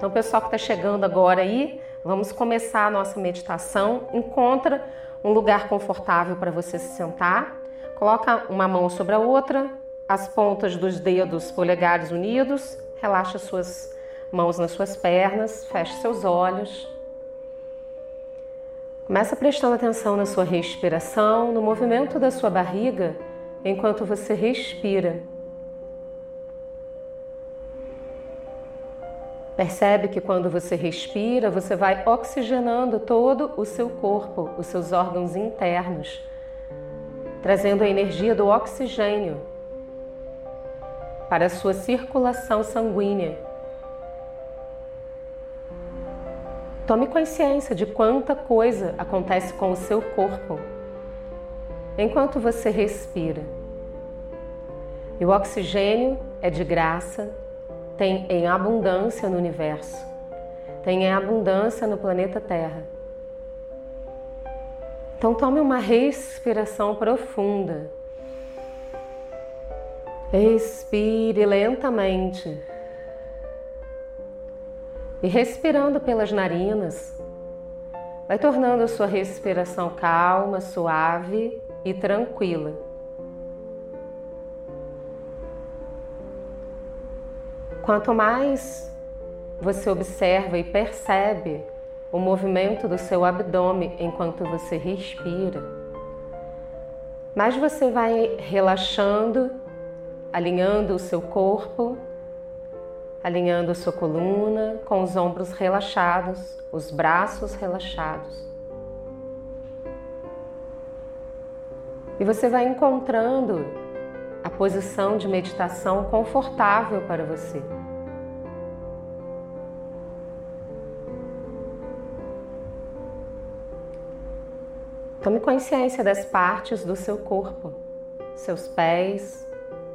Então, pessoal que está chegando agora aí, vamos começar a nossa meditação. Encontra um lugar confortável para você se sentar. Coloca uma mão sobre a outra, as pontas dos dedos polegares unidos. Relaxa suas mãos nas suas pernas, feche seus olhos. Começa prestando atenção na sua respiração, no movimento da sua barriga enquanto você respira. Percebe que quando você respira, você vai oxigenando todo o seu corpo, os seus órgãos internos, trazendo a energia do oxigênio para a sua circulação sanguínea. Tome consciência de quanta coisa acontece com o seu corpo enquanto você respira. E o oxigênio é de graça tem em abundância no universo, tem em abundância no planeta Terra. Então tome uma respiração profunda. Expire lentamente. E respirando pelas narinas, vai tornando a sua respiração calma, suave e tranquila. Quanto mais você observa e percebe o movimento do seu abdômen enquanto você respira, mais você vai relaxando, alinhando o seu corpo, alinhando a sua coluna com os ombros relaxados, os braços relaxados. E você vai encontrando a posição de meditação confortável para você. Tome consciência das partes do seu corpo, seus pés,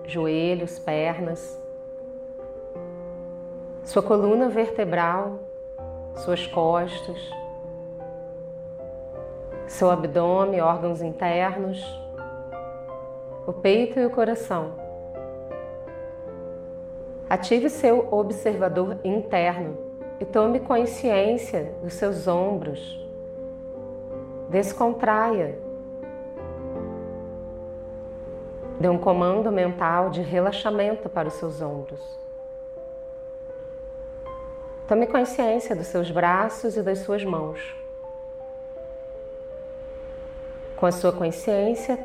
joelhos, pernas, sua coluna vertebral, suas costas, seu abdômen, órgãos internos, o peito e o coração. Ative seu observador interno e tome consciência dos seus ombros Descontraia. Dê um comando mental de relaxamento para os seus ombros. Tome consciência dos seus braços e das suas mãos. Com a sua consciência,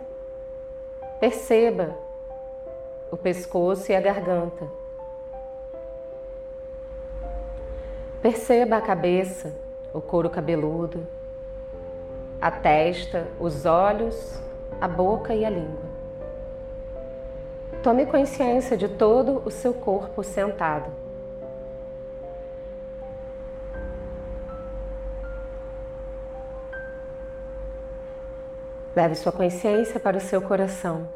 perceba o pescoço e a garganta. Perceba a cabeça, o couro cabeludo a testa, os olhos, a boca e a língua. Tome consciência de todo o seu corpo sentado. Leve sua consciência para o seu coração.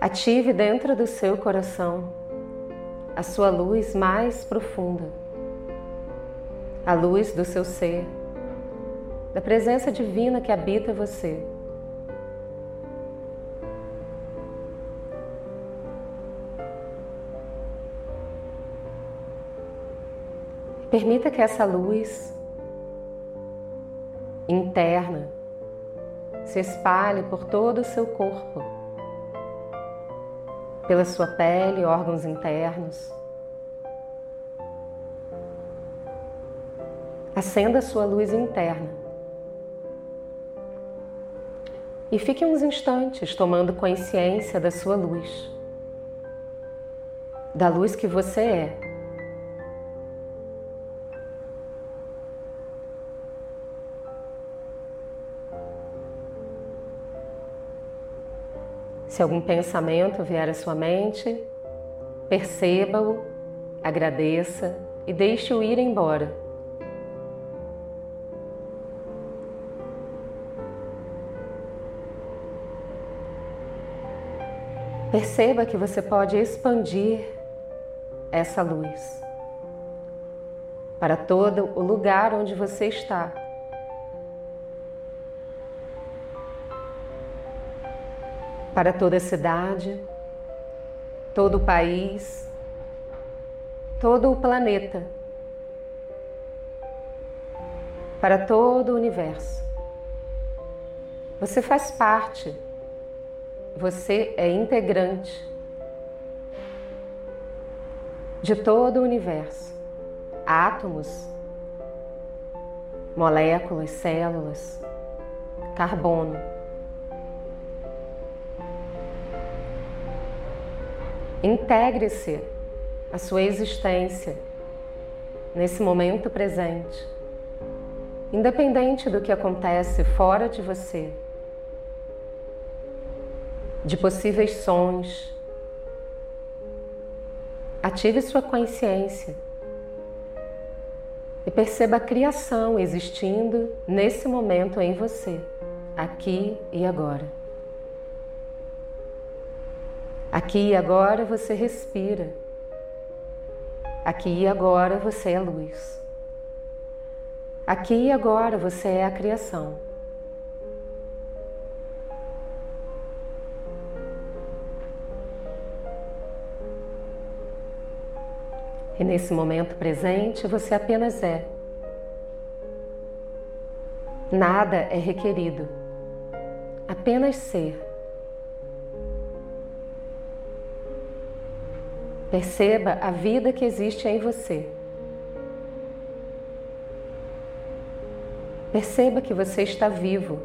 Ative dentro do seu coração a sua luz mais profunda a luz do seu ser, da presença divina que habita você. Permita que essa luz interna se espalhe por todo o seu corpo, pela sua pele, órgãos internos, Acenda a sua luz interna. E fique uns instantes tomando consciência da sua luz, da luz que você é. Se algum pensamento vier à sua mente, perceba-o, agradeça e deixe-o ir embora. Perceba que você pode expandir essa luz para todo o lugar onde você está. Para toda a cidade, todo o país, todo o planeta, para todo o universo. Você faz parte, você é integrante de todo o universo. Átomos, moléculas, células, carbono. Integre-se a sua existência nesse momento presente, independente do que acontece fora de você, de possíveis sons. Ative sua consciência e perceba a criação existindo nesse momento em você, aqui e agora. Aqui e agora você respira. Aqui e agora você é luz. Aqui e agora você é a criação. E nesse momento presente você apenas é. Nada é requerido, apenas ser. Perceba a vida que existe em você. Perceba que você está vivo.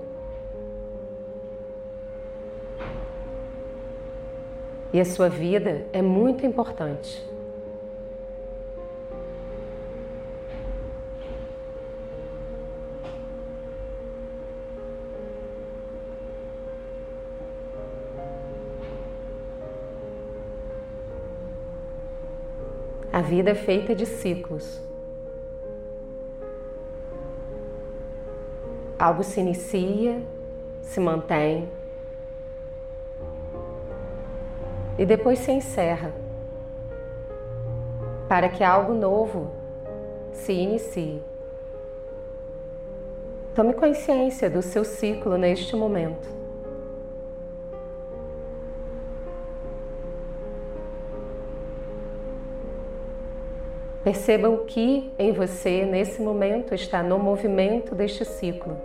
E a sua vida é muito importante. A vida é feita de ciclos. Algo se inicia, se mantém e depois se encerra para que algo novo se inicie. Tome consciência do seu ciclo neste momento. Perceba o que em você nesse momento está no movimento deste ciclo.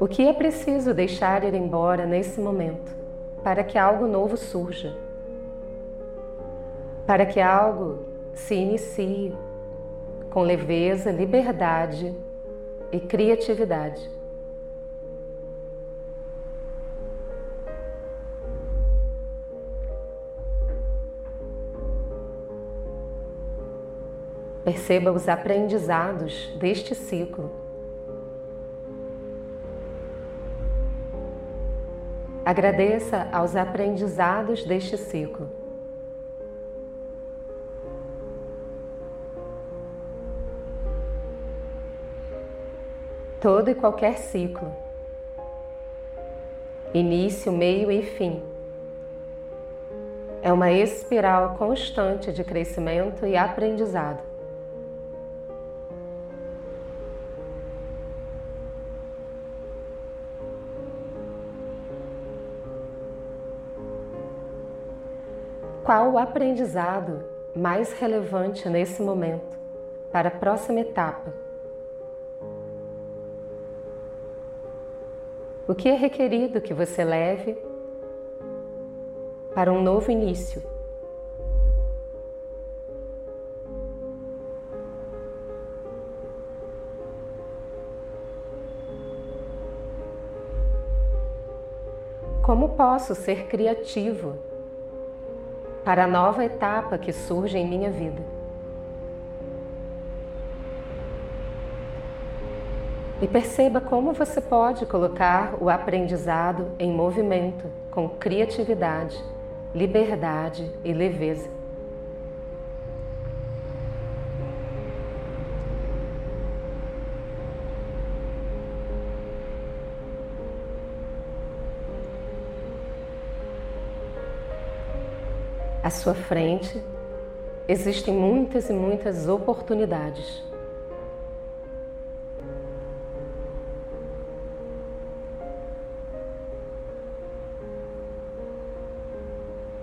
O que é preciso deixar ir embora nesse momento para que algo novo surja? Para que algo se inicie com leveza, liberdade e criatividade. Perceba os aprendizados deste ciclo. Agradeça aos aprendizados deste ciclo. Todo e qualquer ciclo, início, meio e fim, é uma espiral constante de crescimento e aprendizado. Qual o aprendizado mais relevante nesse momento para a próxima etapa? O que é requerido que você leve para um novo início? Como posso ser criativo para a nova etapa que surge em minha vida. E perceba como você pode colocar o aprendizado em movimento com criatividade, liberdade e leveza. À sua frente existem muitas e muitas oportunidades.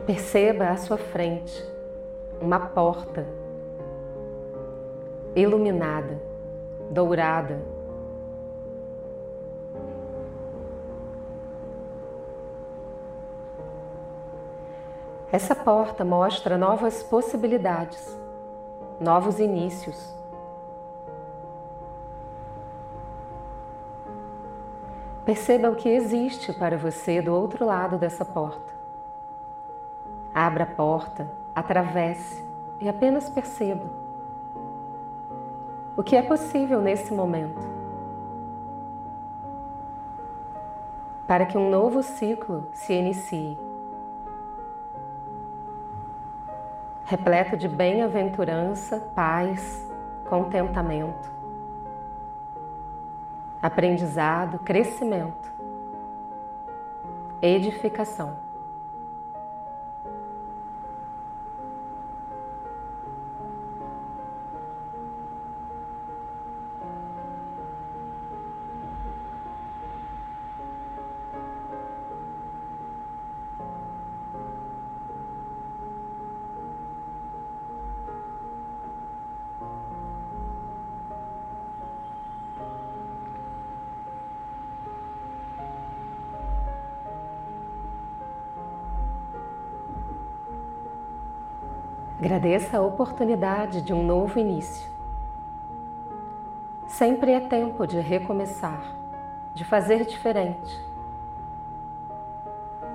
Perceba à sua frente uma porta iluminada, dourada, Essa porta mostra novas possibilidades, novos inícios. Perceba o que existe para você do outro lado dessa porta. Abra a porta, atravesse e apenas perceba o que é possível nesse momento. Para que um novo ciclo se inicie, repleto de bem-aventurança, paz, contentamento aprendizado, crescimento, edificação. Agradeça a oportunidade de um novo início. Sempre é tempo de recomeçar, de fazer diferente,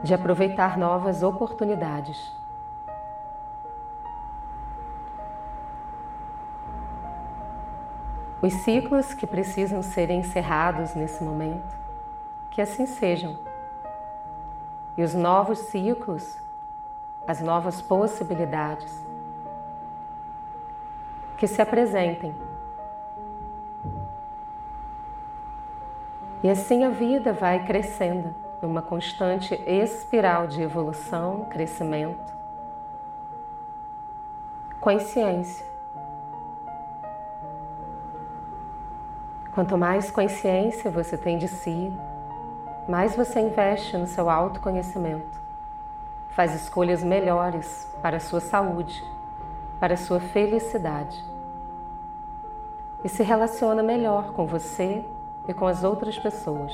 de aproveitar novas oportunidades. Os ciclos que precisam ser encerrados nesse momento, que assim sejam. E os novos ciclos, as novas possibilidades, que se apresentem. E assim a vida vai crescendo numa constante espiral de evolução, crescimento, consciência. Quanto mais consciência você tem de si, mais você investe no seu autoconhecimento, faz escolhas melhores para a sua saúde para sua felicidade e se relaciona melhor com você e com as outras pessoas.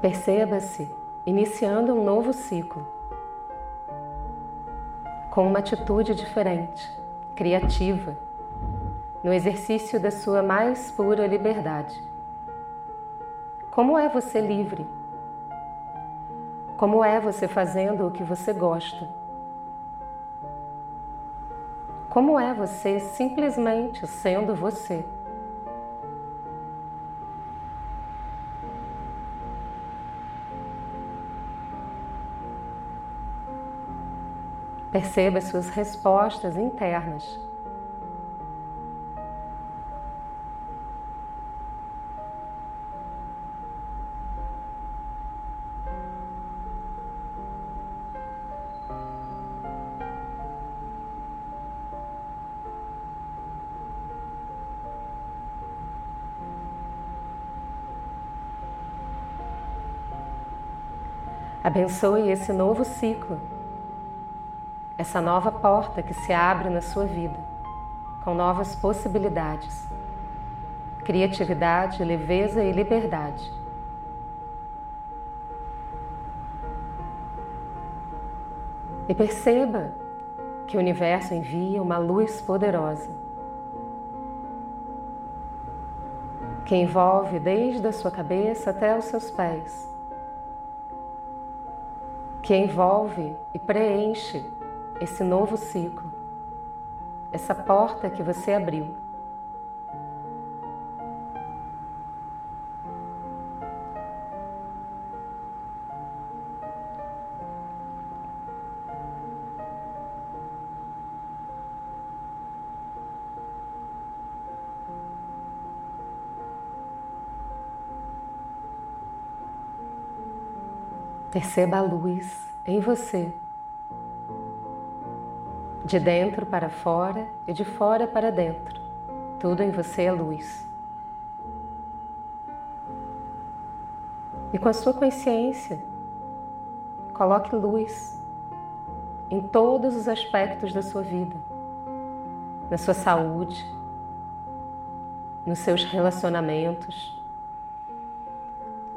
Perceba-se iniciando um novo ciclo, com uma atitude diferente, criativa, no exercício da sua mais pura liberdade. Como é você livre? Como é você fazendo o que você gosta? Como é você simplesmente sendo você? Perceba as suas respostas internas. Abençoe esse novo ciclo essa nova porta que se abre na sua vida, com novas possibilidades, criatividade, leveza e liberdade. E perceba que o universo envia uma luz poderosa que envolve desde a sua cabeça até os seus pés, que envolve e preenche esse novo ciclo, essa porta que você abriu. Perceba a luz em você de dentro para fora e de fora para dentro. Tudo em você é luz. E com a sua consciência, coloque luz em todos os aspectos da sua vida, na sua saúde, nos seus relacionamentos,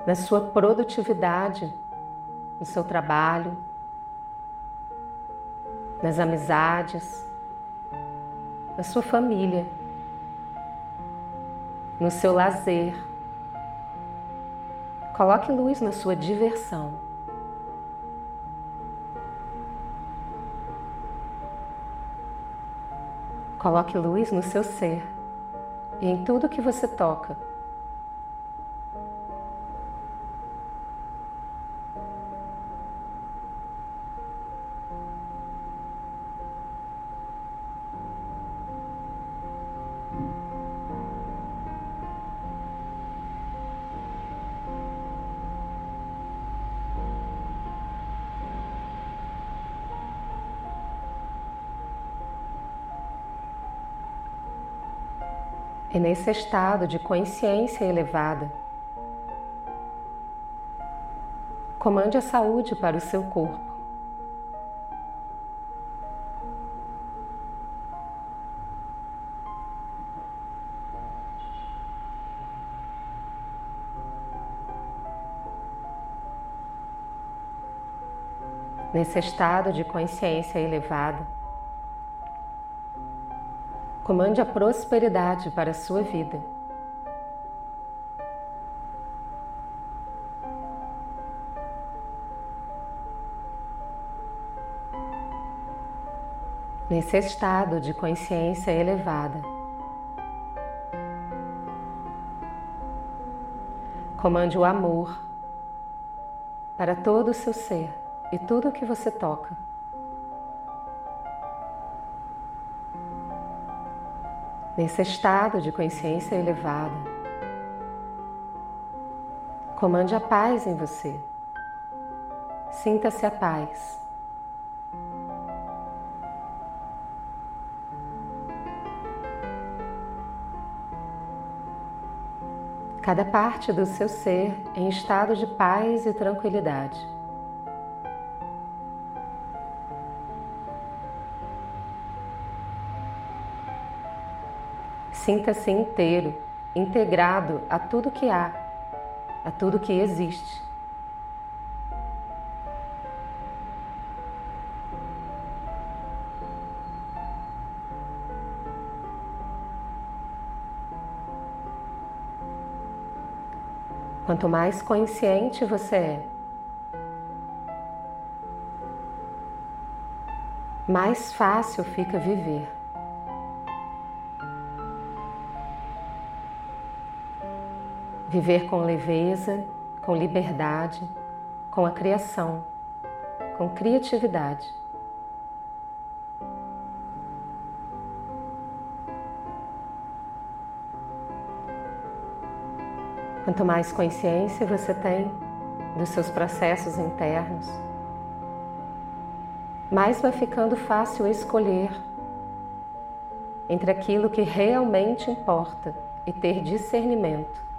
na sua produtividade no seu trabalho, nas amizades, na sua família, no seu lazer. Coloque luz na sua diversão. Coloque luz no seu ser e em tudo que você toca. Nesse estado de consciência elevada. Comande a saúde para o seu corpo. Nesse estado de consciência elevada, Comande a prosperidade para a sua vida. Nesse estado de consciência elevada, comande o amor para todo o seu ser e tudo o que você toca. Nesse estado de consciência elevada. Comande a paz em você. Sinta-se a paz. Cada parte do seu ser em estado de paz e tranquilidade. Sinta-se inteiro, integrado a tudo que há, a tudo que existe. Quanto mais consciente você é, mais fácil fica viver. Viver com leveza, com liberdade, com a criação, com criatividade. Quanto mais consciência você tem dos seus processos internos, mais vai ficando fácil escolher entre aquilo que realmente importa e ter discernimento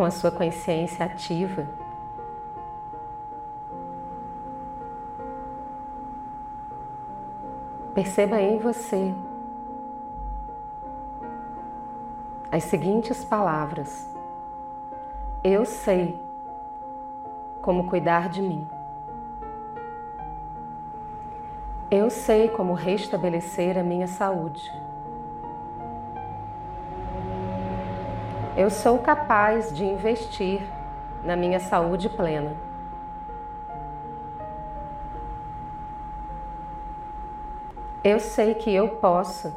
com a sua consciência ativa. Perceba em você as seguintes palavras: Eu sei como cuidar de mim. Eu sei como restabelecer a minha saúde. Eu sou capaz de investir na minha saúde plena. Eu sei que eu posso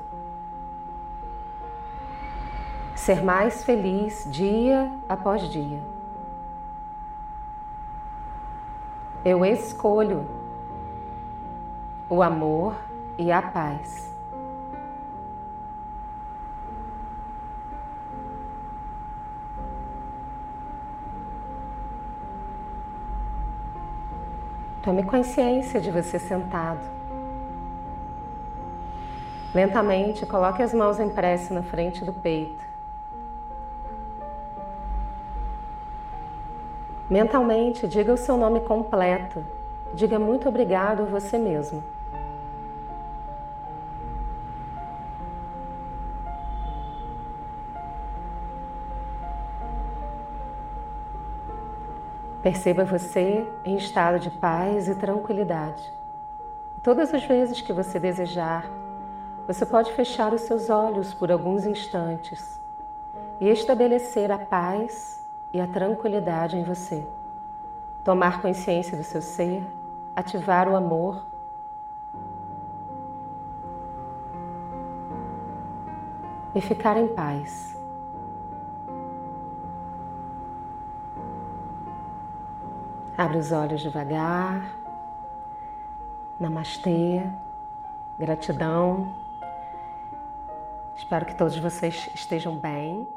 ser mais feliz dia após dia. Eu escolho o amor e a paz. Tome consciência de você sentado. Lentamente, coloque as mãos em prece na frente do peito. Mentalmente, diga o seu nome completo. Diga muito obrigado a você mesmo. Perceba você em estado de paz e tranquilidade. Todas as vezes que você desejar, você pode fechar os seus olhos por alguns instantes e estabelecer a paz e a tranquilidade em você. Tomar consciência do seu ser, ativar o amor. E ficar em paz. Abre os olhos devagar. Namastê. Gratidão. Espero que todos vocês estejam bem.